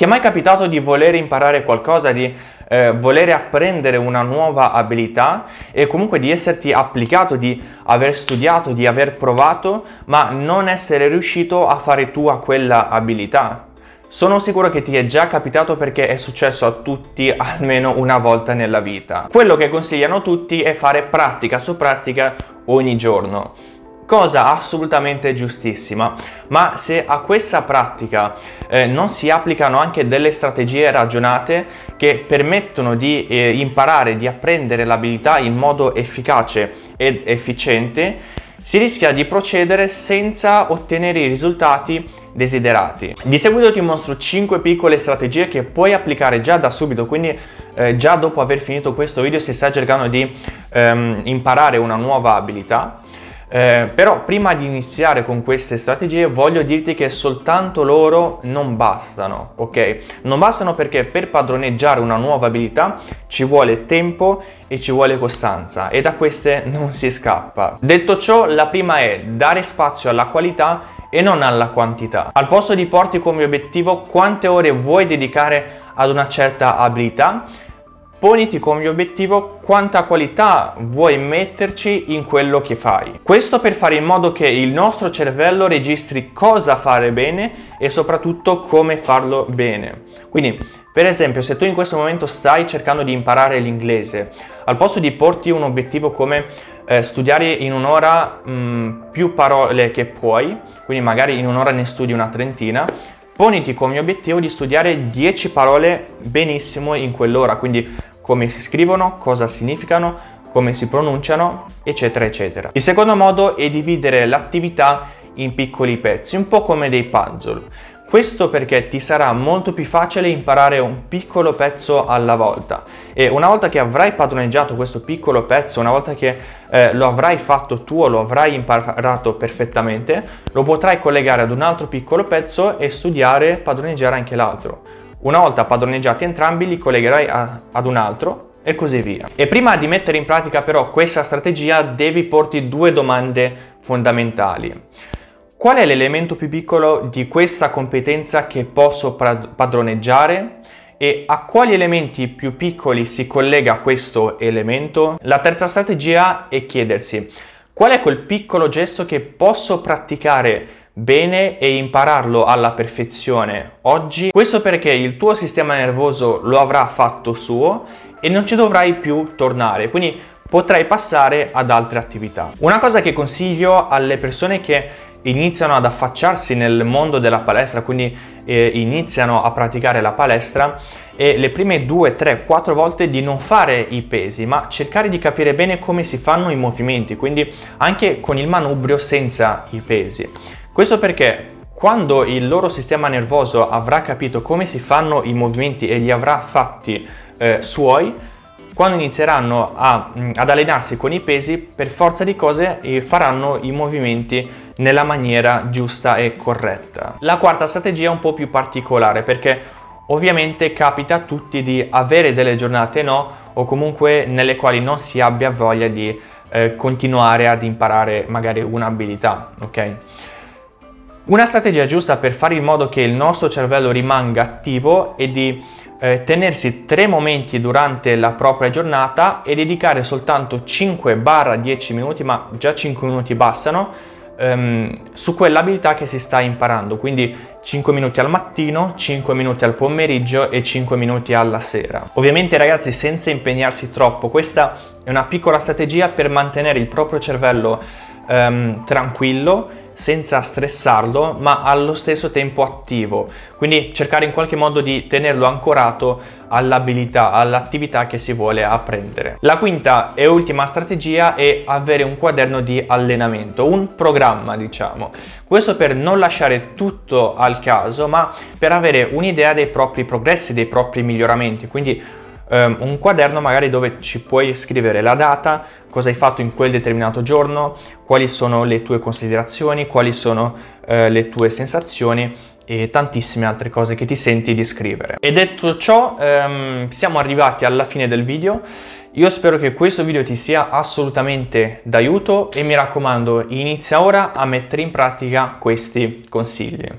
Ti è mai capitato di voler imparare qualcosa, di eh, volere apprendere una nuova abilità e comunque di esserti applicato, di aver studiato, di aver provato, ma non essere riuscito a fare tua quella abilità? Sono sicuro che ti è già capitato perché è successo a tutti almeno una volta nella vita. Quello che consigliano tutti è fare pratica su pratica ogni giorno cosa assolutamente giustissima, ma se a questa pratica eh, non si applicano anche delle strategie ragionate che permettono di eh, imparare, di apprendere l'abilità in modo efficace ed efficiente, si rischia di procedere senza ottenere i risultati desiderati. Di seguito ti mostro 5 piccole strategie che puoi applicare già da subito, quindi eh, già dopo aver finito questo video se stai cercando di ehm, imparare una nuova abilità eh, però prima di iniziare con queste strategie voglio dirti che soltanto loro non bastano, ok? Non bastano perché per padroneggiare una nuova abilità ci vuole tempo e ci vuole costanza e da queste non si scappa. Detto ciò, la prima è dare spazio alla qualità e non alla quantità. Al posto di porti come obiettivo quante ore vuoi dedicare ad una certa abilità Poniti come obiettivo quanta qualità vuoi metterci in quello che fai. Questo per fare in modo che il nostro cervello registri cosa fare bene e soprattutto come farlo bene. Quindi, per esempio, se tu in questo momento stai cercando di imparare l'inglese, al posto di porti un obiettivo come eh, studiare in un'ora mm, più parole che puoi, quindi magari in un'ora ne studi una trentina, poniti come obiettivo di studiare 10 parole benissimo in quell'ora, quindi come si scrivono, cosa significano, come si pronunciano, eccetera, eccetera. Il secondo modo è dividere l'attività in piccoli pezzi, un po' come dei puzzle. Questo perché ti sarà molto più facile imparare un piccolo pezzo alla volta e una volta che avrai padroneggiato questo piccolo pezzo, una volta che eh, lo avrai fatto tuo, lo avrai imparato perfettamente, lo potrai collegare ad un altro piccolo pezzo e studiare, padroneggiare anche l'altro. Una volta padroneggiati entrambi li collegherai a, ad un altro e così via. E prima di mettere in pratica però questa strategia devi porti due domande fondamentali. Qual è l'elemento più piccolo di questa competenza che posso padroneggiare? E a quali elementi più piccoli si collega questo elemento? La terza strategia è chiedersi qual è quel piccolo gesto che posso praticare bene e impararlo alla perfezione oggi. Questo perché il tuo sistema nervoso lo avrà fatto suo e non ci dovrai più tornare, quindi potrai passare ad altre attività. Una cosa che consiglio alle persone che iniziano ad affacciarsi nel mondo della palestra, quindi eh, iniziano a praticare la palestra e le prime due, tre, quattro volte di non fare i pesi, ma cercare di capire bene come si fanno i movimenti, quindi anche con il manubrio senza i pesi. Questo perché quando il loro sistema nervoso avrà capito come si fanno i movimenti e li avrà fatti eh, suoi, quando inizieranno a, mm, ad allenarsi con i pesi, per forza di cose eh, faranno i movimenti nella maniera giusta e corretta. La quarta strategia è un po' più particolare perché ovviamente capita a tutti di avere delle giornate no o comunque nelle quali non si abbia voglia di eh, continuare ad imparare magari un'abilità, ok? Una strategia giusta per fare in modo che il nostro cervello rimanga attivo è di eh, tenersi tre momenti durante la propria giornata e dedicare soltanto 5-10 minuti, ma già 5 minuti bastano, ehm, su quell'abilità che si sta imparando. Quindi 5 minuti al mattino, 5 minuti al pomeriggio e 5 minuti alla sera. Ovviamente ragazzi senza impegnarsi troppo, questa è una piccola strategia per mantenere il proprio cervello ehm, tranquillo senza stressarlo ma allo stesso tempo attivo. Quindi cercare in qualche modo di tenerlo ancorato all'abilità all'attività che si vuole apprendere. La quinta e ultima strategia è avere un quaderno di allenamento un programma diciamo. Questo per non lasciare tutto al caso ma per avere un'idea dei propri progressi dei propri miglioramenti. Quindi um, un quaderno magari dove ci puoi scrivere la data, cosa hai fatto in quel determinato giorno, quali sono le tue considerazioni, quali sono uh, le tue sensazioni e tantissime altre cose che ti senti di scrivere. E detto ciò, um, siamo arrivati alla fine del video. Io spero che questo video ti sia assolutamente d'aiuto e mi raccomando inizia ora a mettere in pratica questi consigli.